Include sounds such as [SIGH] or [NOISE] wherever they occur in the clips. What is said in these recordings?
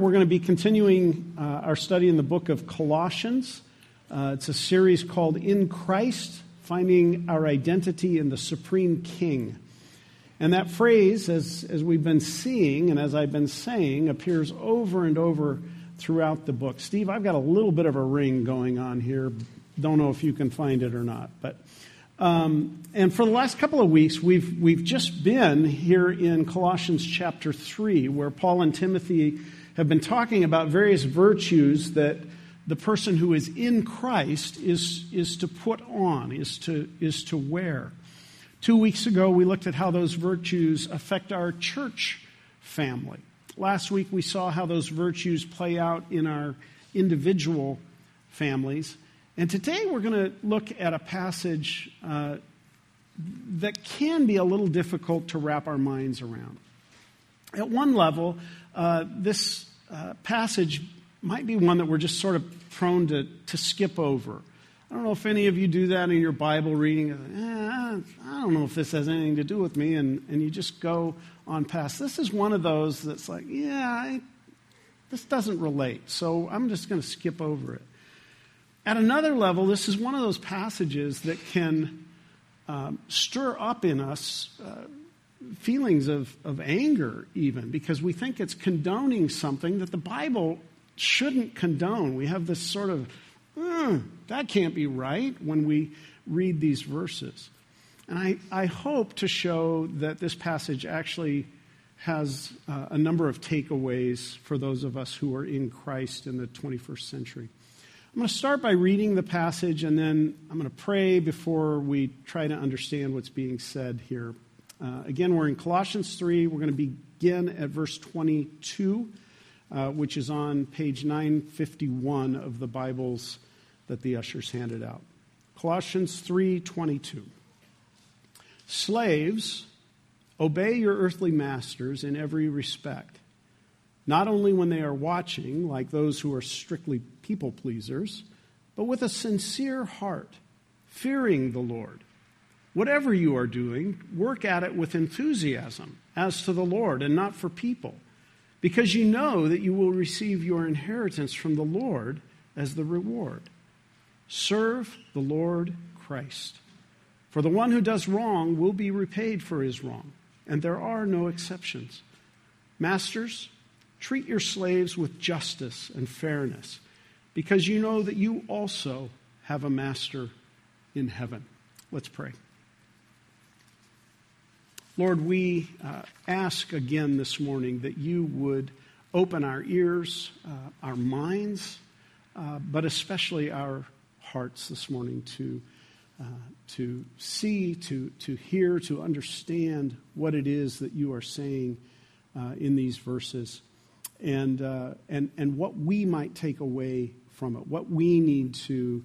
we're going to be continuing uh, our study in the book of Colossians. Uh, it's a series called In Christ Finding Our Identity in the Supreme King. And that phrase, as, as we've been seeing and as I've been saying, appears over and over throughout the book. Steve, I've got a little bit of a ring going on here. Don't know if you can find it or not. But um, and for the last couple of weeks, we've, we've just been here in Colossians chapter 3, where Paul and Timothy have been talking about various virtues that the person who is in Christ is, is to put on, is to, is to wear. Two weeks ago, we looked at how those virtues affect our church family. Last week, we saw how those virtues play out in our individual families. And today, we're going to look at a passage uh, that can be a little difficult to wrap our minds around. At one level, uh, this uh, passage might be one that we're just sort of prone to, to skip over. I don't know if any of you do that in your Bible reading. Eh, I don't know if this has anything to do with me, and, and you just go on past. This is one of those that's like, yeah, I, this doesn't relate, so I'm just going to skip over it. At another level, this is one of those passages that can um, stir up in us uh, feelings of, of anger, even, because we think it's condoning something that the Bible shouldn't condone. We have this sort of, mm, that can't be right when we read these verses. And I, I hope to show that this passage actually has uh, a number of takeaways for those of us who are in Christ in the 21st century. I'm going to start by reading the passage and then I'm going to pray before we try to understand what's being said here uh, again, we're in Colossians 3. We're going to begin at verse 22, uh, which is on page 951 of the Bibles that the ushers handed out. Colossians 3:22. Slaves, obey your earthly masters in every respect, not only when they are watching, like those who are strictly people pleasers, but with a sincere heart, fearing the Lord. Whatever you are doing, work at it with enthusiasm as to the Lord and not for people, because you know that you will receive your inheritance from the Lord as the reward. Serve the Lord Christ. For the one who does wrong will be repaid for his wrong, and there are no exceptions. Masters, treat your slaves with justice and fairness, because you know that you also have a master in heaven. Let's pray. Lord, we uh, ask again this morning that you would open our ears, uh, our minds, uh, but especially our hearts this morning to, uh, to see, to, to hear, to understand what it is that you are saying uh, in these verses and, uh, and, and what we might take away from it, what we need to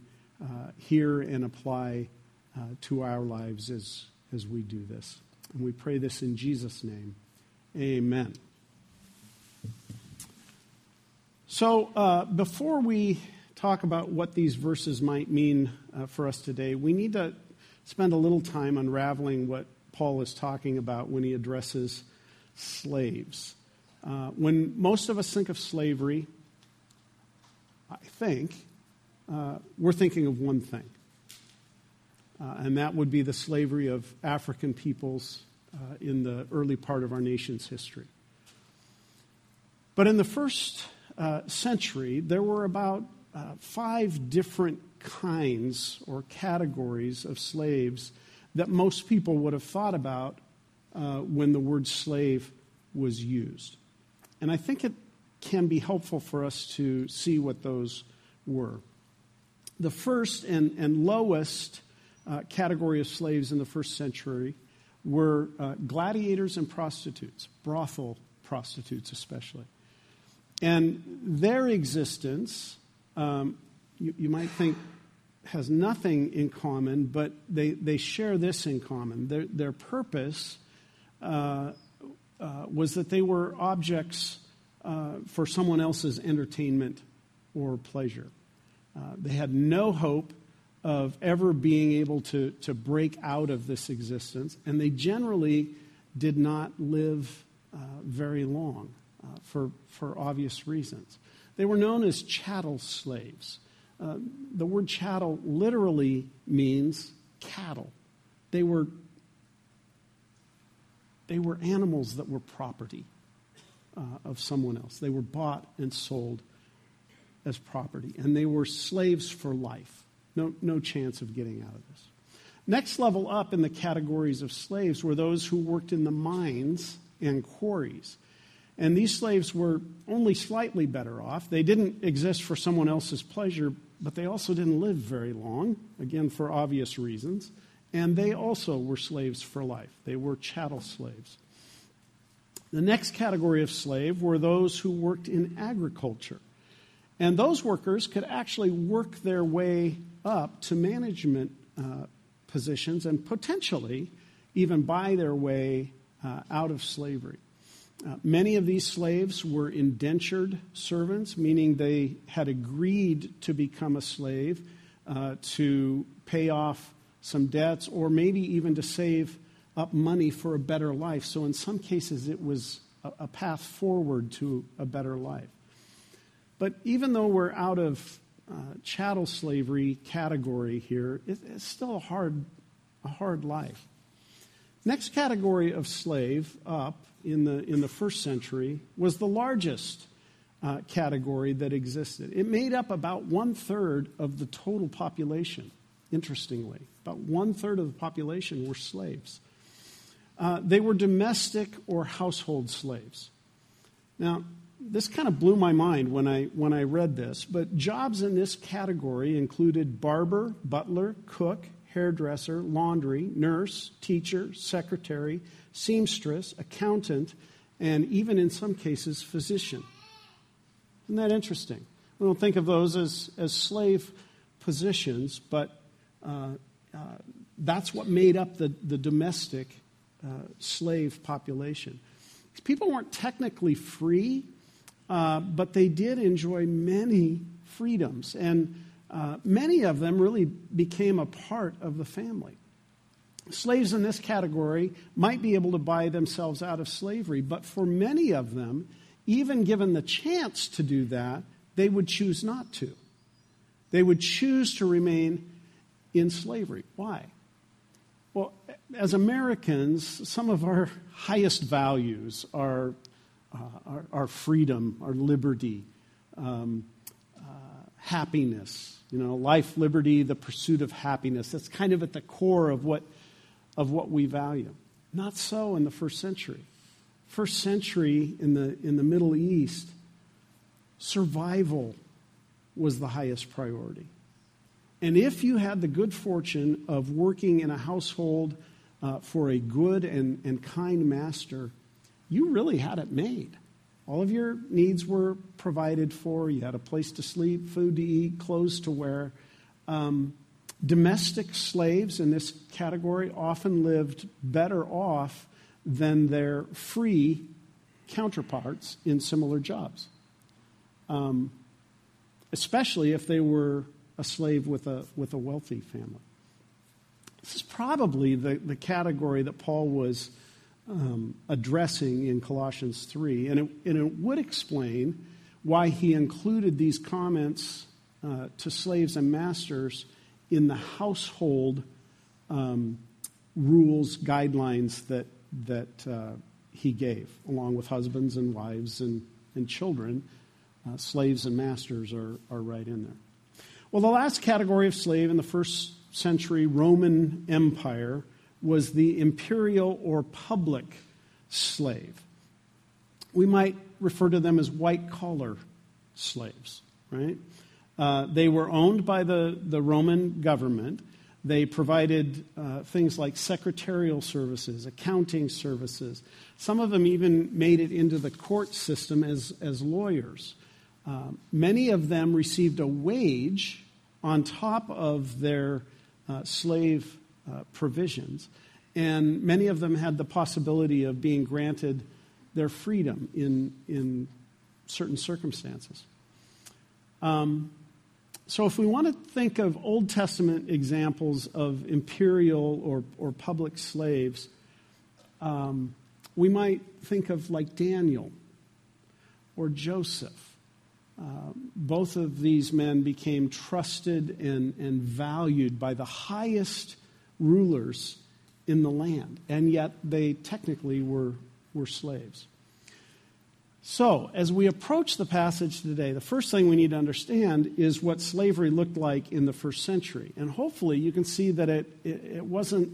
hear and apply to our lives as, as we do this. And we pray this in Jesus' name. Amen. So, uh, before we talk about what these verses might mean uh, for us today, we need to spend a little time unraveling what Paul is talking about when he addresses slaves. Uh, when most of us think of slavery, I think, uh, we're thinking of one thing and that would be the slavery of African peoples uh, in the early part of our nation's history. But in the first uh, century, there were about uh, five different kinds or categories of slaves that most people would have thought about uh, when the word slave was used. And I think it can be helpful for us to see what those were. The first and, and lowest uh, category of slaves in the first century were uh, gladiators and prostitutes, brothel prostitutes especially. And their existence, um, you, you, might think, has nothing in common, but they, they share this in common. Their, their purpose uh, uh, was that they were objects uh, for someone else's entertainment or pleasure. Uh, they had no hope of ever being able to, to break out of this existence, and they generally did not live uh, very long. uh, for, for obvious reasons. They were known as chattel slaves. Uh, the word chattel literally means cattle. They were, they were animals that were property uh, of someone else. They were bought and sold as property, and they were slaves for life. No, no chance of getting out of this. Next level up in the categories of slaves were those who worked in the mines and quarries. And these slaves were only slightly better off. They didn't exist for someone else's pleasure, but they also didn't live very long, again, for obvious reasons. And they also were slaves for life. They were chattel slaves. The next category of slave were those who worked in agriculture. And those workers could actually work their way up to management uh, positions and potentially even buy their way uh, out of slavery. Uh, many of these slaves were indentured servants, meaning they had agreed to become a slave uh, to pay off some debts or maybe even to save up money for a better life. So, in some cases, it was a, a path forward to a better life. But even though we're out of chattel slavery category here, it, it's still a hard, a hard life. Next category of slave up in the, in the first century was the largest uh, category that existed. It made up about one third of the total population, interestingly. About one third of the population were slaves. Uh, they were domestic or household slaves. Now, this kind of blew my mind when I, when I read this, but jobs in this category included barber, butler, cook, hairdresser, laundry, nurse, teacher, secretary, seamstress, accountant, and even in some cases, physician. Isn't that interesting? We don't think of those as, as slave positions, but uh, uh, that's what made up the, the domestic uh, slave population. People weren't technically free, uh, but they did enjoy many freedoms. And uh, many of them really became a part of the family. Slaves in this category might be able to buy themselves out of slavery, but for many of them, even given the chance to do that, they would choose not to. They would choose to remain in slavery. Why? Well, as Americans, some of our [LAUGHS] highest values are uh, our, our, freedom, our liberty, um, uh, happiness, you know, life, liberty, the pursuit of happiness. That's kind of at the core of what, of what we value. Not so in the first century. First century in the, in the Middle East, survival was the highest priority. And if you had the good fortune of working in a household uh, for a good and, and kind master, you really had it made. All of your needs were provided for. You had a place to sleep, food to eat, clothes to wear. Um, domestic slaves in this category often lived better off than their free counterparts in similar jobs, um, especially if they were a slave with a, with a wealthy family. This is probably the, the category that Paul was um, addressing in Colossians 3. And it, and it would explain why he included these comments uh, to slaves and masters in the household um, rules, guidelines that, that uh, he gave, along with husbands and wives and, and children. Uh, slaves and masters are, are right in there. Well, the last category of slave in the first century Roman Empire was the imperial or public slave. We might refer to them as white collar slaves, right? Uh, they were owned by the, the Roman government. They provided uh, things like secretarial services, accounting services. Some of them even made it into the court system as, as lawyers. Uh, many of them received a wage on top of their uh, slave provisions. And many of them had the possibility of being granted their freedom in, in certain circumstances. Um, so, if we want to think of Old Testament examples of imperial or, or public slaves, um, we might think of like Daniel. or Joseph. Uh, both of these men became trusted and, and valued by the highest rulers in the land, and yet they technically were, were slaves. So, as we approach the passage today, the first thing we need to understand is what slavery looked like in the first century. And hopefully, you can see that it, it, it wasn't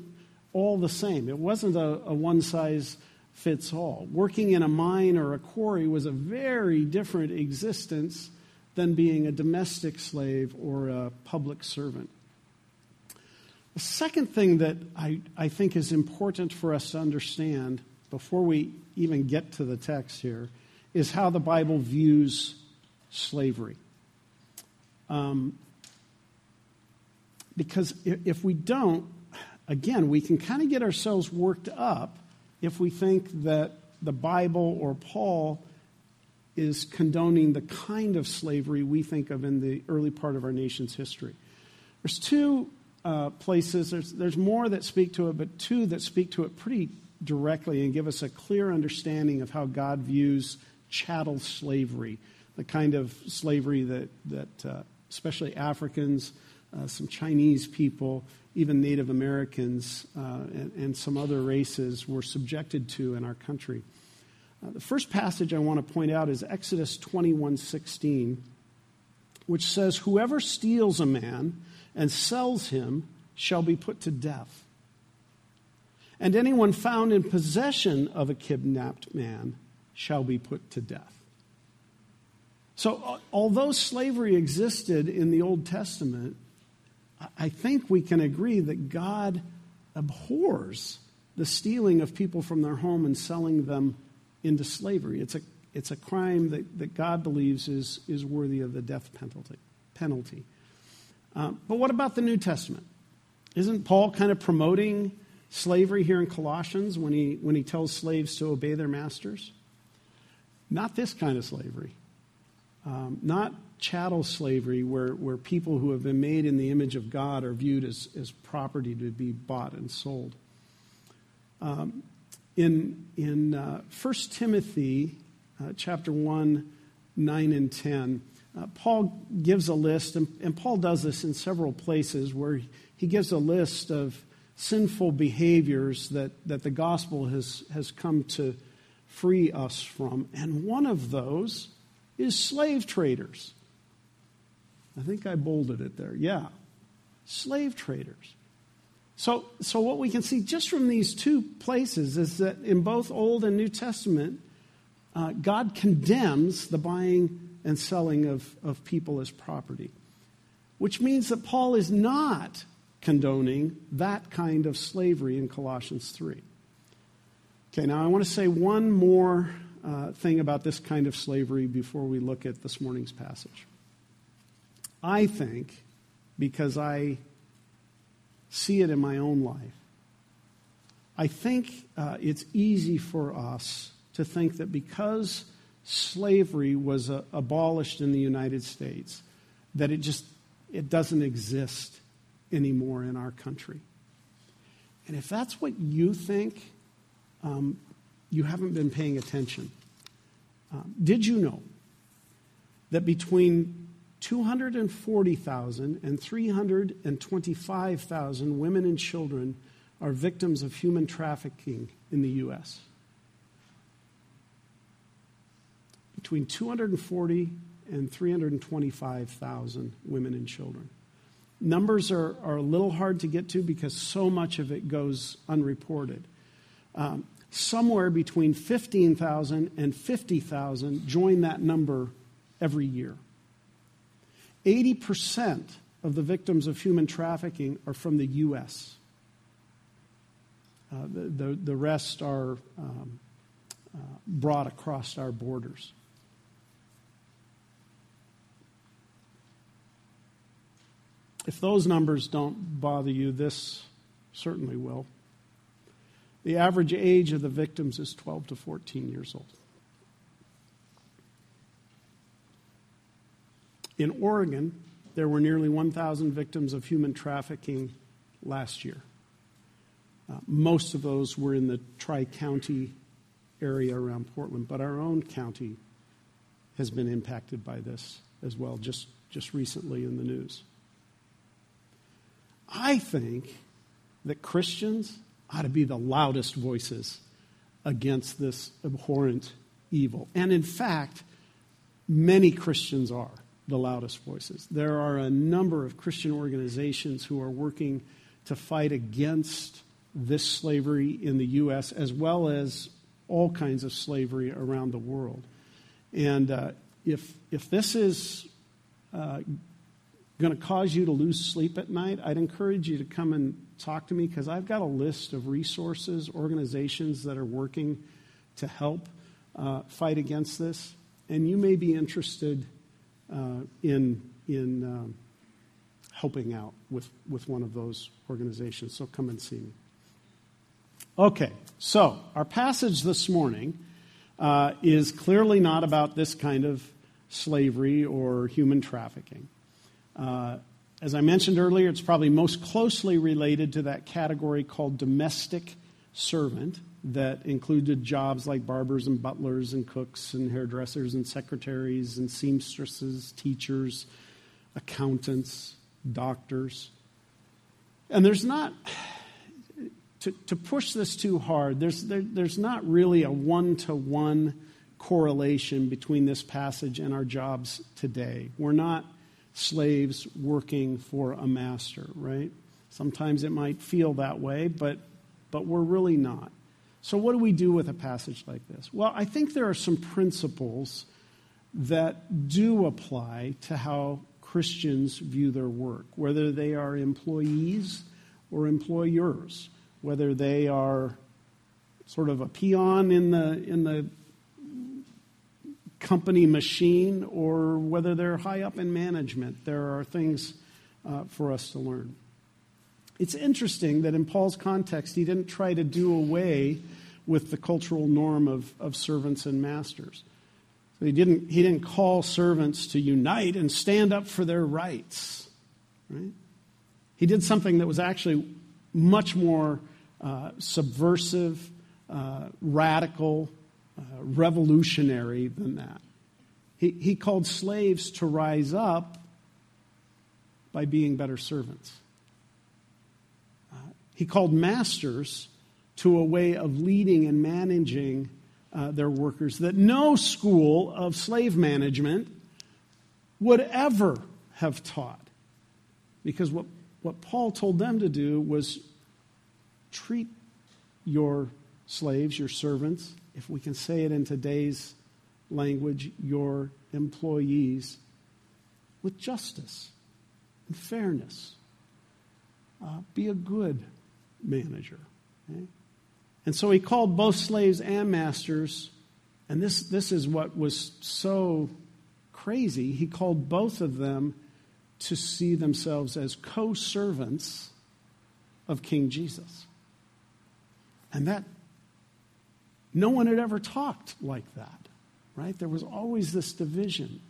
all the same. It wasn't a, a one size fits all. Working in a mine or a quarry was a very different existence than being a domestic slave or a public servant. The second thing that I, I think is important for us to understand before we even get to the text here is how the Bible views slavery. Um, because if we don't, again, we can kind of get ourselves worked up if we think that the Bible or Paul is condoning the kind of slavery we think of in the early part of our nation's history. There's two uh, places, there's, there's more that speak to it, but two that speak to it pretty directly and give us a clear understanding of how God views chattel slavery, the kind of slavery that, that uh, especially Africans, uh, some Chinese people, even Native Americans, uh, and, and, some other races were subjected to in our country. Uh, the first passage I want to point out is Exodus 21:16, which says, "Whoever steals a man and sells him shall be put to death." And anyone found in possession of a kidnapped man shall be put to death. So, uh, although slavery existed in the Old Testament, I think we can agree that God abhors the stealing of people from their home and selling them into slavery. It's a, it's a crime that, that God believes is, is worthy of the death penalty. penalty. Uh, but what about the New Testament? Isn't Paul kind of promoting slavery here in Colossians when he, when he tells slaves to obey their masters? Not this kind of slavery. Um, not chattel slavery, where, where people who have been made in the image of God are viewed as, as property to be bought and sold. Um, in in uh, 1 Timothy uh, chapter 1, 9 and 10, uh, Paul gives a list, and, and, Paul does this in several places where he gives a list of sinful behaviors that, that the gospel has, has come to free us from. And one of those is slave traders. I think I bolded it there. Yeah. Slave traders. So, so what we can see just from these two places is that in both Old and New Testament, uh, God condemns the buying and selling of, of people as property, which means that Paul is not condoning that kind of slavery in Colossians 3. Okay, now I want to say one more uh, thing about this kind of slavery before we look at this morning's passage. I think, because I see it in my own life, I think uh, it's easy for us to think that because slavery was uh, abolished in the United States, that it just it doesn't exist anymore in our country. And if that's what you think, um, you haven't been paying attention. Um, did you know that between 240,000 and 325,000 women and children are victims of human trafficking in the U.S. Between 240 and 325,000 women and children. Numbers are, are a little hard to get to because so much of it goes unreported. Um, somewhere between 15,000 and 50,000 join that number every year. 80% of the victims of human trafficking are from the U.S. Uh, the, the, the, rest are um, uh, brought across our borders. If those numbers don't bother you, this certainly will. The average age of the victims is 12 to 14 years old. In Oregon, there were nearly 1,000 victims of human trafficking last year. Uh, most of those were in the Tri County area around Portland, but our own county has been impacted by this as well, just, just recently in the news. I think that Christians ought to be the loudest voices against this abhorrent evil. And in fact, many Christians are the loudest voices. There are a number of Christian organizations who are working to fight against this slavery in the U.S. as well as all kinds of slavery around the world. And uh, if, if this is uh, going to cause you to lose sleep at night, I'd encourage you to come and talk to me because I've got a list of resources, organizations that are working to help uh, fight against this. And you may be interested uh, in, in um, helping out with, with one of those organizations. So come and see me. Okay, so our passage this morning uh, is clearly not about this kind of slavery or human trafficking. Uh, as I mentioned earlier, it's probably most closely related to that category called domestic servant that included jobs like barbers and butlers and cooks and hairdressers and secretaries and seamstresses, teachers, accountants, doctors. And there's not, to, to push this too hard, there's, there, there's not really a one to one correlation between this passage and our jobs today. We're not slaves working for a master, right? Sometimes it might feel that way, but, but we're really not. So, what do we do with a passage like this? Well, I think there are some principles that do apply to how Christians view their work, whether they are employees or employers, whether they are sort of a peon in the, in the company machine or whether they're high up in management. There are things uh, for us to learn. It's interesting that in Paul's context, he didn't try to do away with the cultural norm of, of servants and masters. So he didn't, he didn't call servants to unite and stand up for their rights. Right? He did something that was actually much more uh, subversive, uh, radical, uh, revolutionary than that. He, he called slaves to rise up by being better servants. Uh, he called masters to a way of leading and managing uh, their workers that no school of slave management would ever have taught. Because what, what Paul told them to do was treat your slaves, your servants, if we can say it in today's language, your employees, with justice and fairness. Uh, be a good manager. Okay? And so he called both slaves and masters, and this, this is what was so crazy. He called both of them to see themselves as co servants of King Jesus. And that, no one had ever talked like that, right? There was always this division.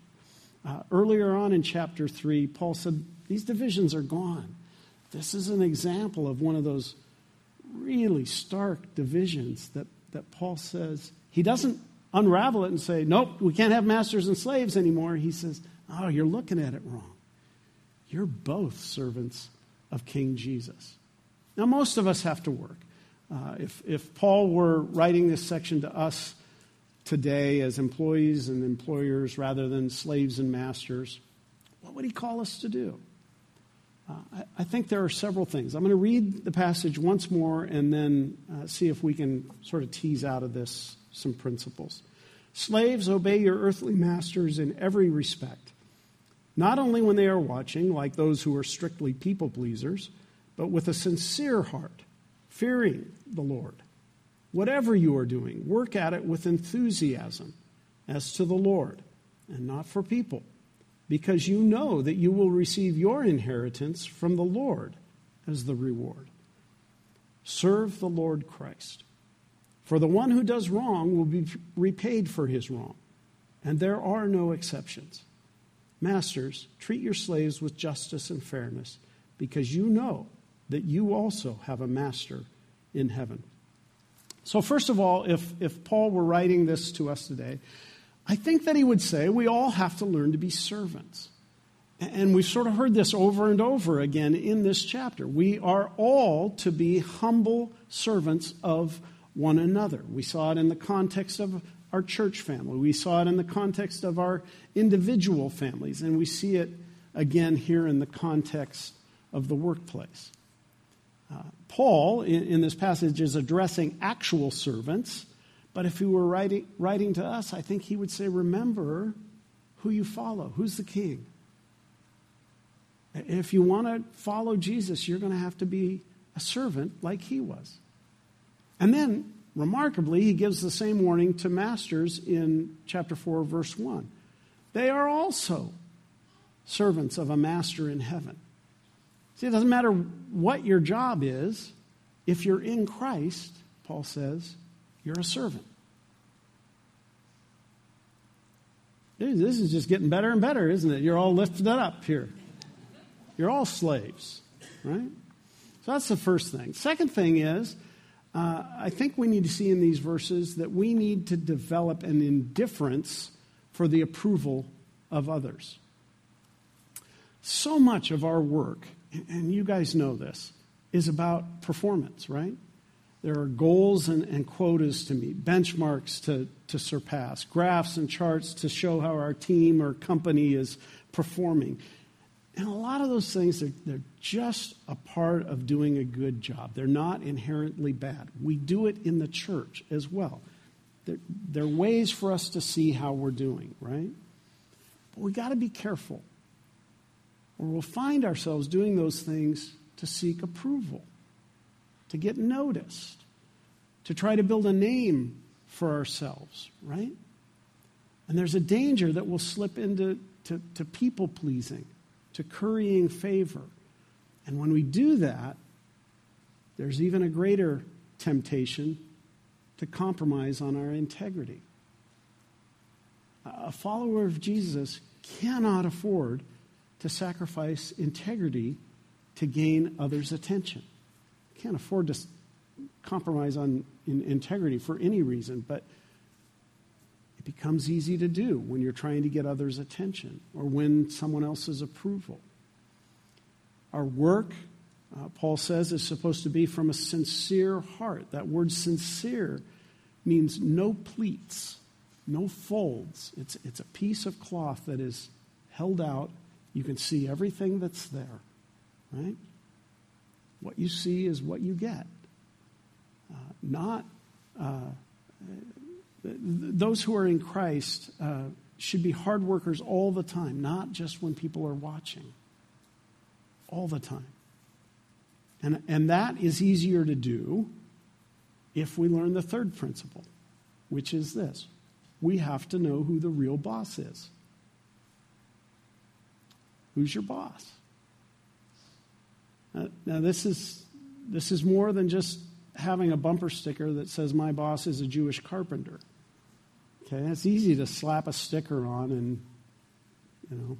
Uh, earlier on in chapter 3, Paul said, These divisions are gone. This is an example of one of those really stark divisions that, that Paul says. He doesn't unravel it and say, Nope, we can't have masters and slaves anymore. He says, Oh, you're looking at it wrong. You're both servants of King Jesus. Now, most of us have to work. Uh, if, if Paul were writing this section to us today as employees and employers rather than slaves and masters, what would he call us to do? Uh, I, I, think there are several things. I'm going to read the passage once more and then uh, see if we can sort of tease out of this some principles. Slaves, obey your earthly masters in every respect, not only when they are watching, like those who are strictly people pleasers, but with a sincere heart fearing the Lord. Whatever you are doing, work at it with enthusiasm as to the Lord and not for people, because you know that you will receive your inheritance from the Lord as the reward. Serve the Lord Christ. For the one who does wrong will be repaid for his wrong, and there are no exceptions. Masters, treat your slaves with justice and fairness, because you know that you also have a master in heaven. So, first of all, if, if Paul were writing this to us today, I think that he would say we all have to learn to be servants. And we've sort of heard this over and over again in this chapter. We are all to be humble servants of one another. We saw it in the context of our church family, we saw it in the context of our individual families, and we see it again here in the context of the workplace. Paul, in, in, this passage, is addressing actual servants, but if he were writing, writing to us, I think he would say, Remember who you follow. Who's the king? If you want to follow Jesus, you're going to have to be a servant like he was. And then, remarkably, he gives the same warning to masters in chapter 4, verse 1. They are also servants of a master in heaven. See, it doesn't matter what your job is, if you're in Christ, Paul says, you're a servant. This is just getting better and better, isn't it? You're all lifted up here. You're all slaves, right? So that's the first thing. Second thing is, uh, I think we need to see in these verses that we need to develop an indifference for the approval of others. So much of our work, and you guys know this, is about performance, right? There are goals and, and quotas to meet, benchmarks to, to surpass, graphs and charts to show how our team or company is performing. And a lot of those things, they're, they're just a part of doing a good job. They're not inherently bad. We do it in the church as well. They're, they're ways for us to see how we're doing, right? But we got to be careful, or we'll find ourselves doing those things to seek approval, to get noticed, to try to build a name for ourselves, right? And there's a danger that we'll slip into to, to people pleasing to currying favor. And when we do that, there's even a greater temptation to compromise on our integrity. A follower of Jesus cannot afford to sacrifice integrity to gain others' attention. Can't afford to compromise on integrity for any reason, but it becomes easy to do when you're trying to get others' attention or win someone else's approval. Our work, uh, Paul says, is supposed to be from a sincere heart. That word sincere means no pleats, no folds. It's, it's a piece of cloth that is held out. You can see everything that's there, right? What you see is what you get. Uh, not. Uh, those who are in Christ uh, should be hard workers all the time, not just when people are watching. All the time. And, and that is easier to do if we learn the third principle, which is this we have to know who the real boss is. Who's your boss? Uh, now, this is, this is more than just having a bumper sticker that says, My boss is a Jewish carpenter. Okay, it's easy to slap a sticker on and, you know.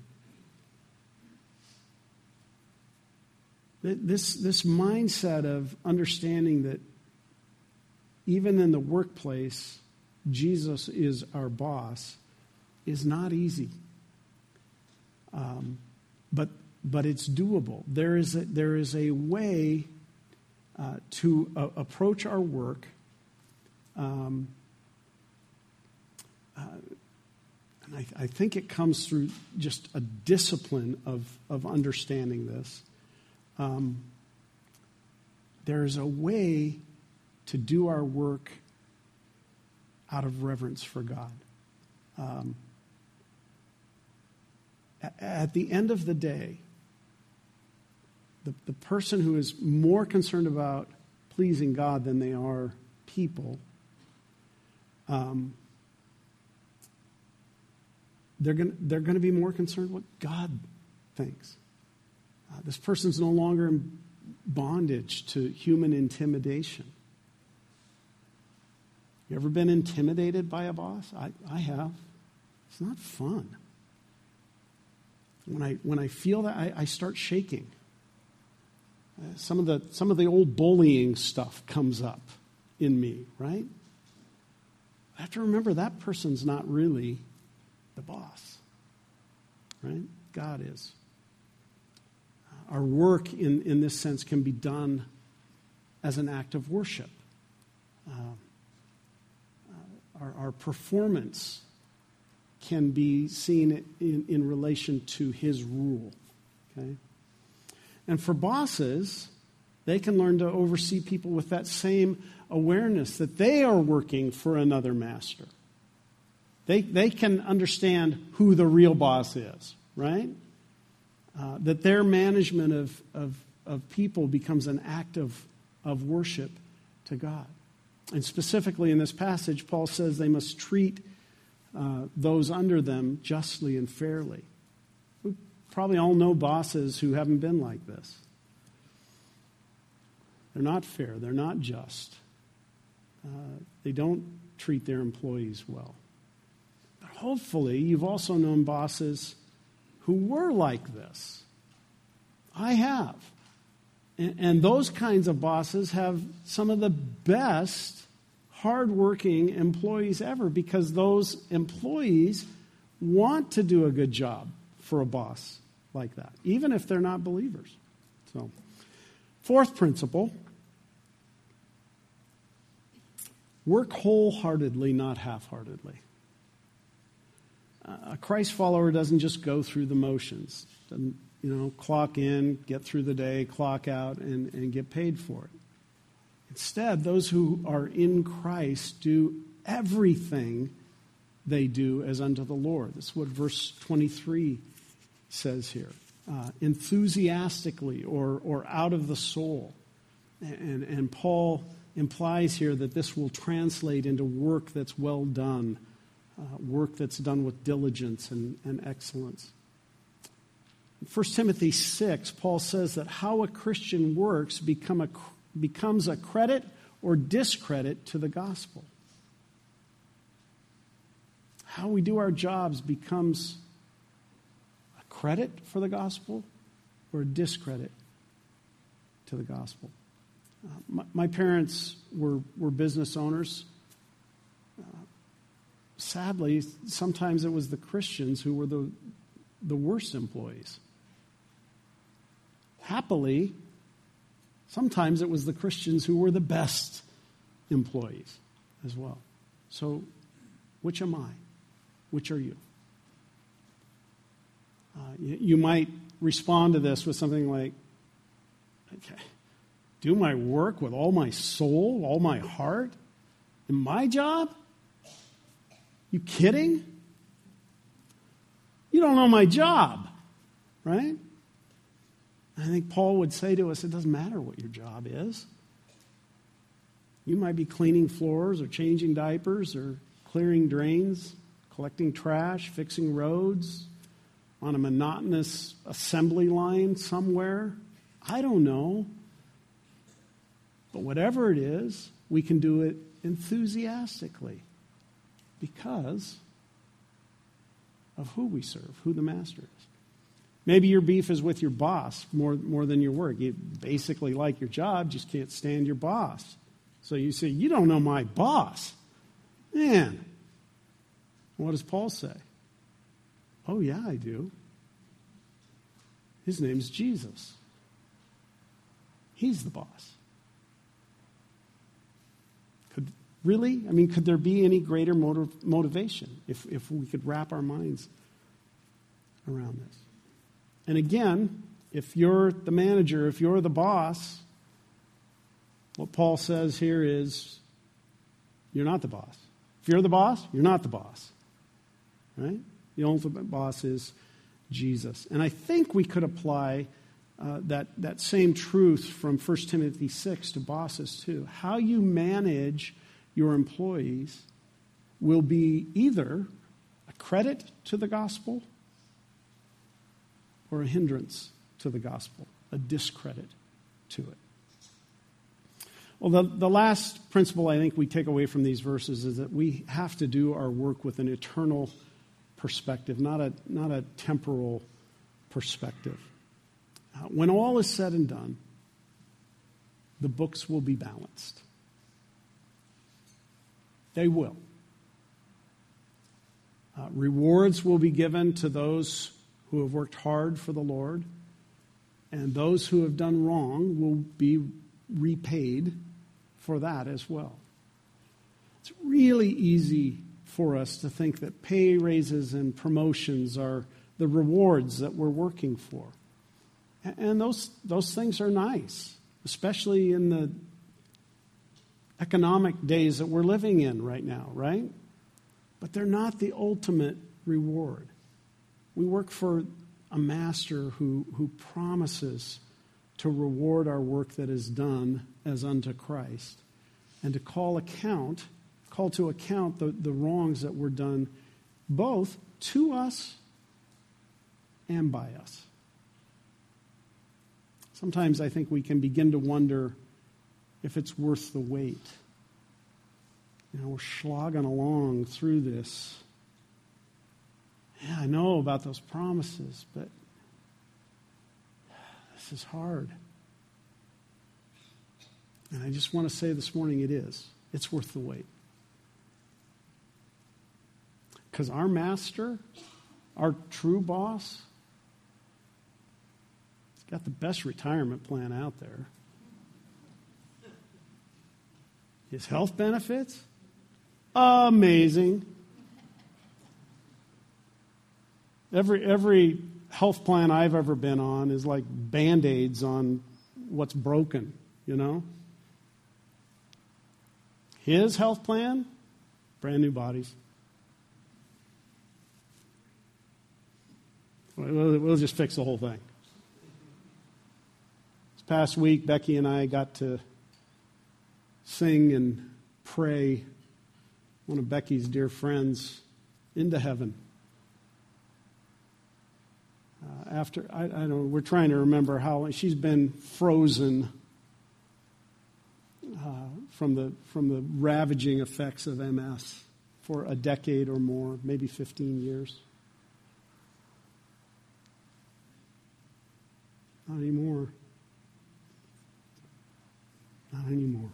This, this mindset of understanding that even in the workplace, Jesus is our boss is not easy. Um, but, but it's doable. There is a, there is a way uh, to uh, approach our work um, uh, and I, I, think it comes through just a discipline of, of understanding this. Um, there's a way to do our work out of reverence for God. Um, at the end of the day, the, the person who is more concerned about pleasing God than they are people um, they're going they're to be more concerned what God thinks. Uh, this person's no longer in bondage to human intimidation. You ever been intimidated by a boss? I, I have. It's not fun. When I, when I feel that, I, I start shaking. Uh, some, of the, some of the old bullying stuff comes up in me, right? I have to remember that person's not really the boss, right? God is. Our work in, in this sense can be done as an act of worship. Uh, uh, our, our performance can be seen in, in relation to his rule. Okay? And for bosses, they can learn to oversee people with that same awareness that they are working for another master. They, they can understand who the real boss is, right? Uh, that their management of, of, of people becomes an act of, of worship to God. And specifically in this passage, Paul says they must treat uh, those under them justly and fairly. We probably all know bosses who haven't been like this. They're not fair, they're not just, uh, they don't treat their employees well. But hopefully, you've also known bosses who were like this. I have. And, and those kinds of bosses have some of the best hardworking employees ever because those employees want to do a good job for a boss like that, even if they're not believers. So, fourth principle work wholeheartedly, not half heartedly. A Christ follower doesn't just go through the motions, doesn't, you know, clock in, get through the day, clock out, and, and get paid for it. Instead, those who are in Christ do everything they do as unto the Lord. That's what verse 23 says here. Uh, enthusiastically or, or out of the soul. And, and Paul implies here that this will translate into work that's well done, uh, work that's done with diligence and, and excellence. In 1 Timothy 6, Paul says that how a Christian works become a becomes a credit or discredit to the gospel. How we do our jobs becomes a credit for the gospel or a discredit to the gospel. Uh, my, my, parents were, were business owners. Uh, sadly, sometimes it was the Christians who were the, the worst employees. Happily, Sometimes it was the Christians who were the best employees as well. So, which am I? Which are you? Uh, you, you might respond to this with something like, okay, do my work with all my soul, all my heart, in my job? You kidding? You don't know my job, right? I think Paul would say to us it doesn't matter what your job is. You might be cleaning floors or changing diapers or clearing drains, collecting trash, fixing roads on a monotonous assembly line somewhere. I don't know. But whatever it is, we can do it enthusiastically because of who we serve, who the master is. Maybe your beef is with your boss more, more than your work. You basically like your job, just can't stand your boss. So you say, You don't know my boss. Man. What does Paul say? Oh, yeah, I do. His name's Jesus. He's the boss. Could really? I mean, could there be any greater motiv- motivation if, if we could wrap our minds around this? And again, if you're the manager, if you're the boss, what Paul says here is you're not the boss. If you're the boss, you're not the boss. Right? The ultimate boss is Jesus. And I think we could apply uh, that, that same truth from 1 Timothy 6 to bosses too. How you manage your employees will be either a credit to the gospel or a hindrance to the gospel, a discredit to it. Well, the, the last principle I think we take away from these verses is that we have to do our work with an eternal perspective, not a, not a temporal perspective. Uh, when all is said and done, the books will be balanced. They will. Uh, rewards will be given to those who have worked hard for the Lord, and those who have done wrong will be repaid for that as well. It's really easy for us to think that pay raises and promotions are the rewards that we're working for. And those, those things are nice, especially in the economic days that we're living in right now, right? But they're not the ultimate reward. We work for a master who, who promises to reward our work that is done as unto Christ and to call account, call to account the, the wrongs that were done both to us and by us. Sometimes I think we can begin to wonder if it's worth the wait. You know, we're slogging along through this. Yeah, I know about those promises, but this is hard. And I just want to say this morning it is. It's worth the wait. Because our master, our true boss, has got the best retirement plan out there. His health benefits, amazing. Every, every health plan I've ever been on is like band aids on what's broken, you know? His health plan, brand new bodies. We'll just fix the whole thing. This past week, Becky and I got to sing and pray one of Becky's dear friends into heaven. Uh, after, I, I don't know, we're trying to remember how she's been frozen uh, from, the, from the ravaging effects of MS for a decade or more, maybe 15 years. Not anymore. Not anymore.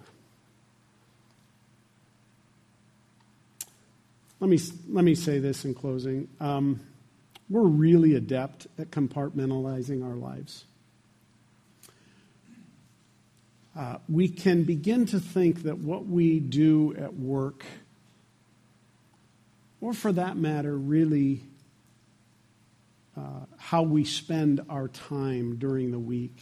Let me, let me say this in closing. Um, we're really adept at compartmentalizing our lives. Uh, we can begin to think that what we do at work, or for that matter, really uh, how we spend our time during the week,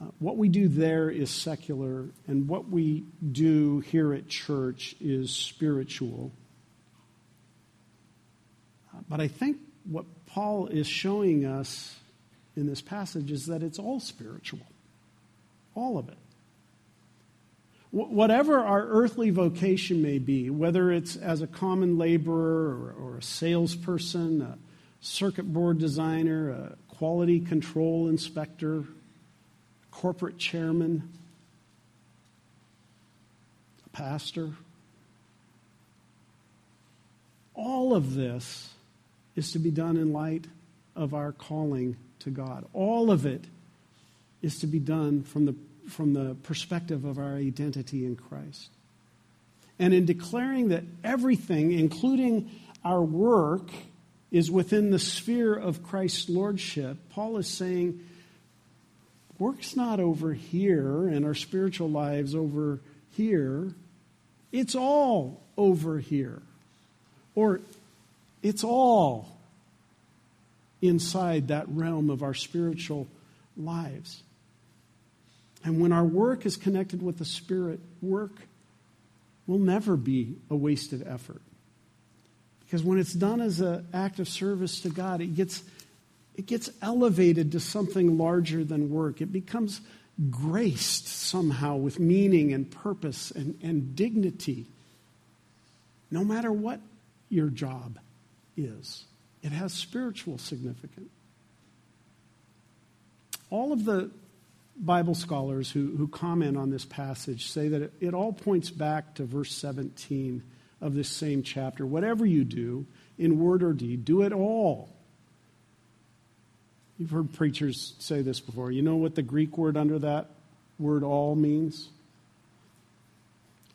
uh, what we do there is secular, and what we do here at church is spiritual. But I think what Paul is showing us in this passage is that it's all spiritual. All of it. Whatever our earthly vocation may be, whether it's as a common laborer or, or a salesperson, a circuit board designer, a quality control inspector, corporate chairman, a pastor, all of this is to be done in light of our calling to God. All of it is to be done from the, from the perspective of our identity in Christ. And in declaring that everything, including our work, is within the sphere of Christ's lordship, Paul is saying, work's not over here and our spiritual lives over here. It's all over here. Or it's all inside that realm of our spiritual lives. And when our work is connected with the Spirit, work will never be a wasted effort. Because when it's done as an act of service to God, it gets, it gets elevated to something larger than work. It becomes graced somehow with meaning and purpose and, and dignity, no matter what your job is. It has spiritual significance. All of the Bible scholars who, who comment on this passage say that it, it all points back to verse 17 of this same chapter. Whatever you do, in word or deed, do it all. You've heard preachers say this before. You know what the Greek word under that word all means?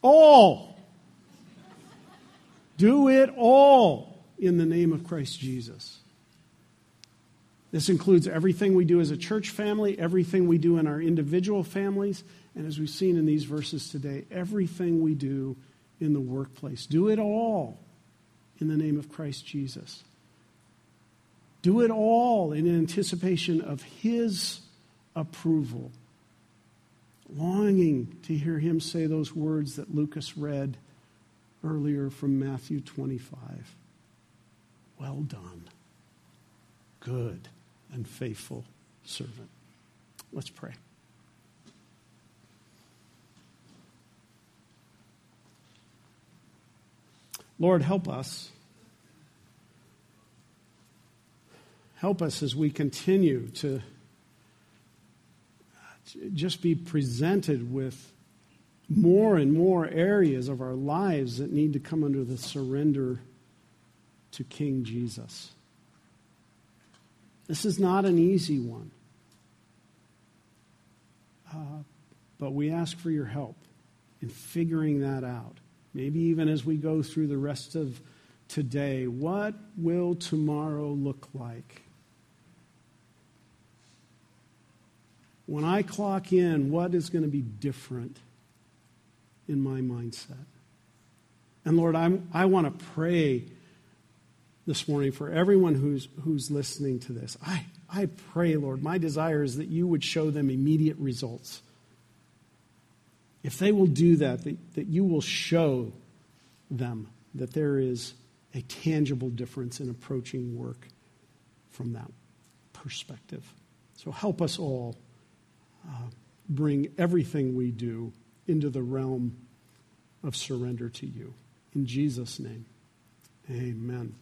All. Do it all in the name of Christ Jesus. This includes everything we do as a church family, everything we do in our individual families, and as we've seen in these verses today, everything we do in the workplace. Do it all in the name of Christ Jesus. Do it all in anticipation of His approval. Longing to hear Him say those words that Lucas read earlier from Matthew 25. Well done, good and faithful servant. Let's pray. Lord, help us. Help us as we continue to just be presented with more and more areas of our lives that need to come under the surrender to King Jesus. This is not an easy one. Uh, but we ask for your help in figuring that out. Maybe even as we go through the rest of today, what will tomorrow look like? When I clock in, what is going to be different in my mindset? And Lord, I'm, I want to pray this morning for everyone who's, who's listening to this. I, I pray, Lord, my desire is that you would show them immediate results. If they will do that, that, that you will show them that there is a tangible difference in approaching work from that perspective. So help us all uh, bring everything we do into the realm of surrender to you. In Jesus' name, amen.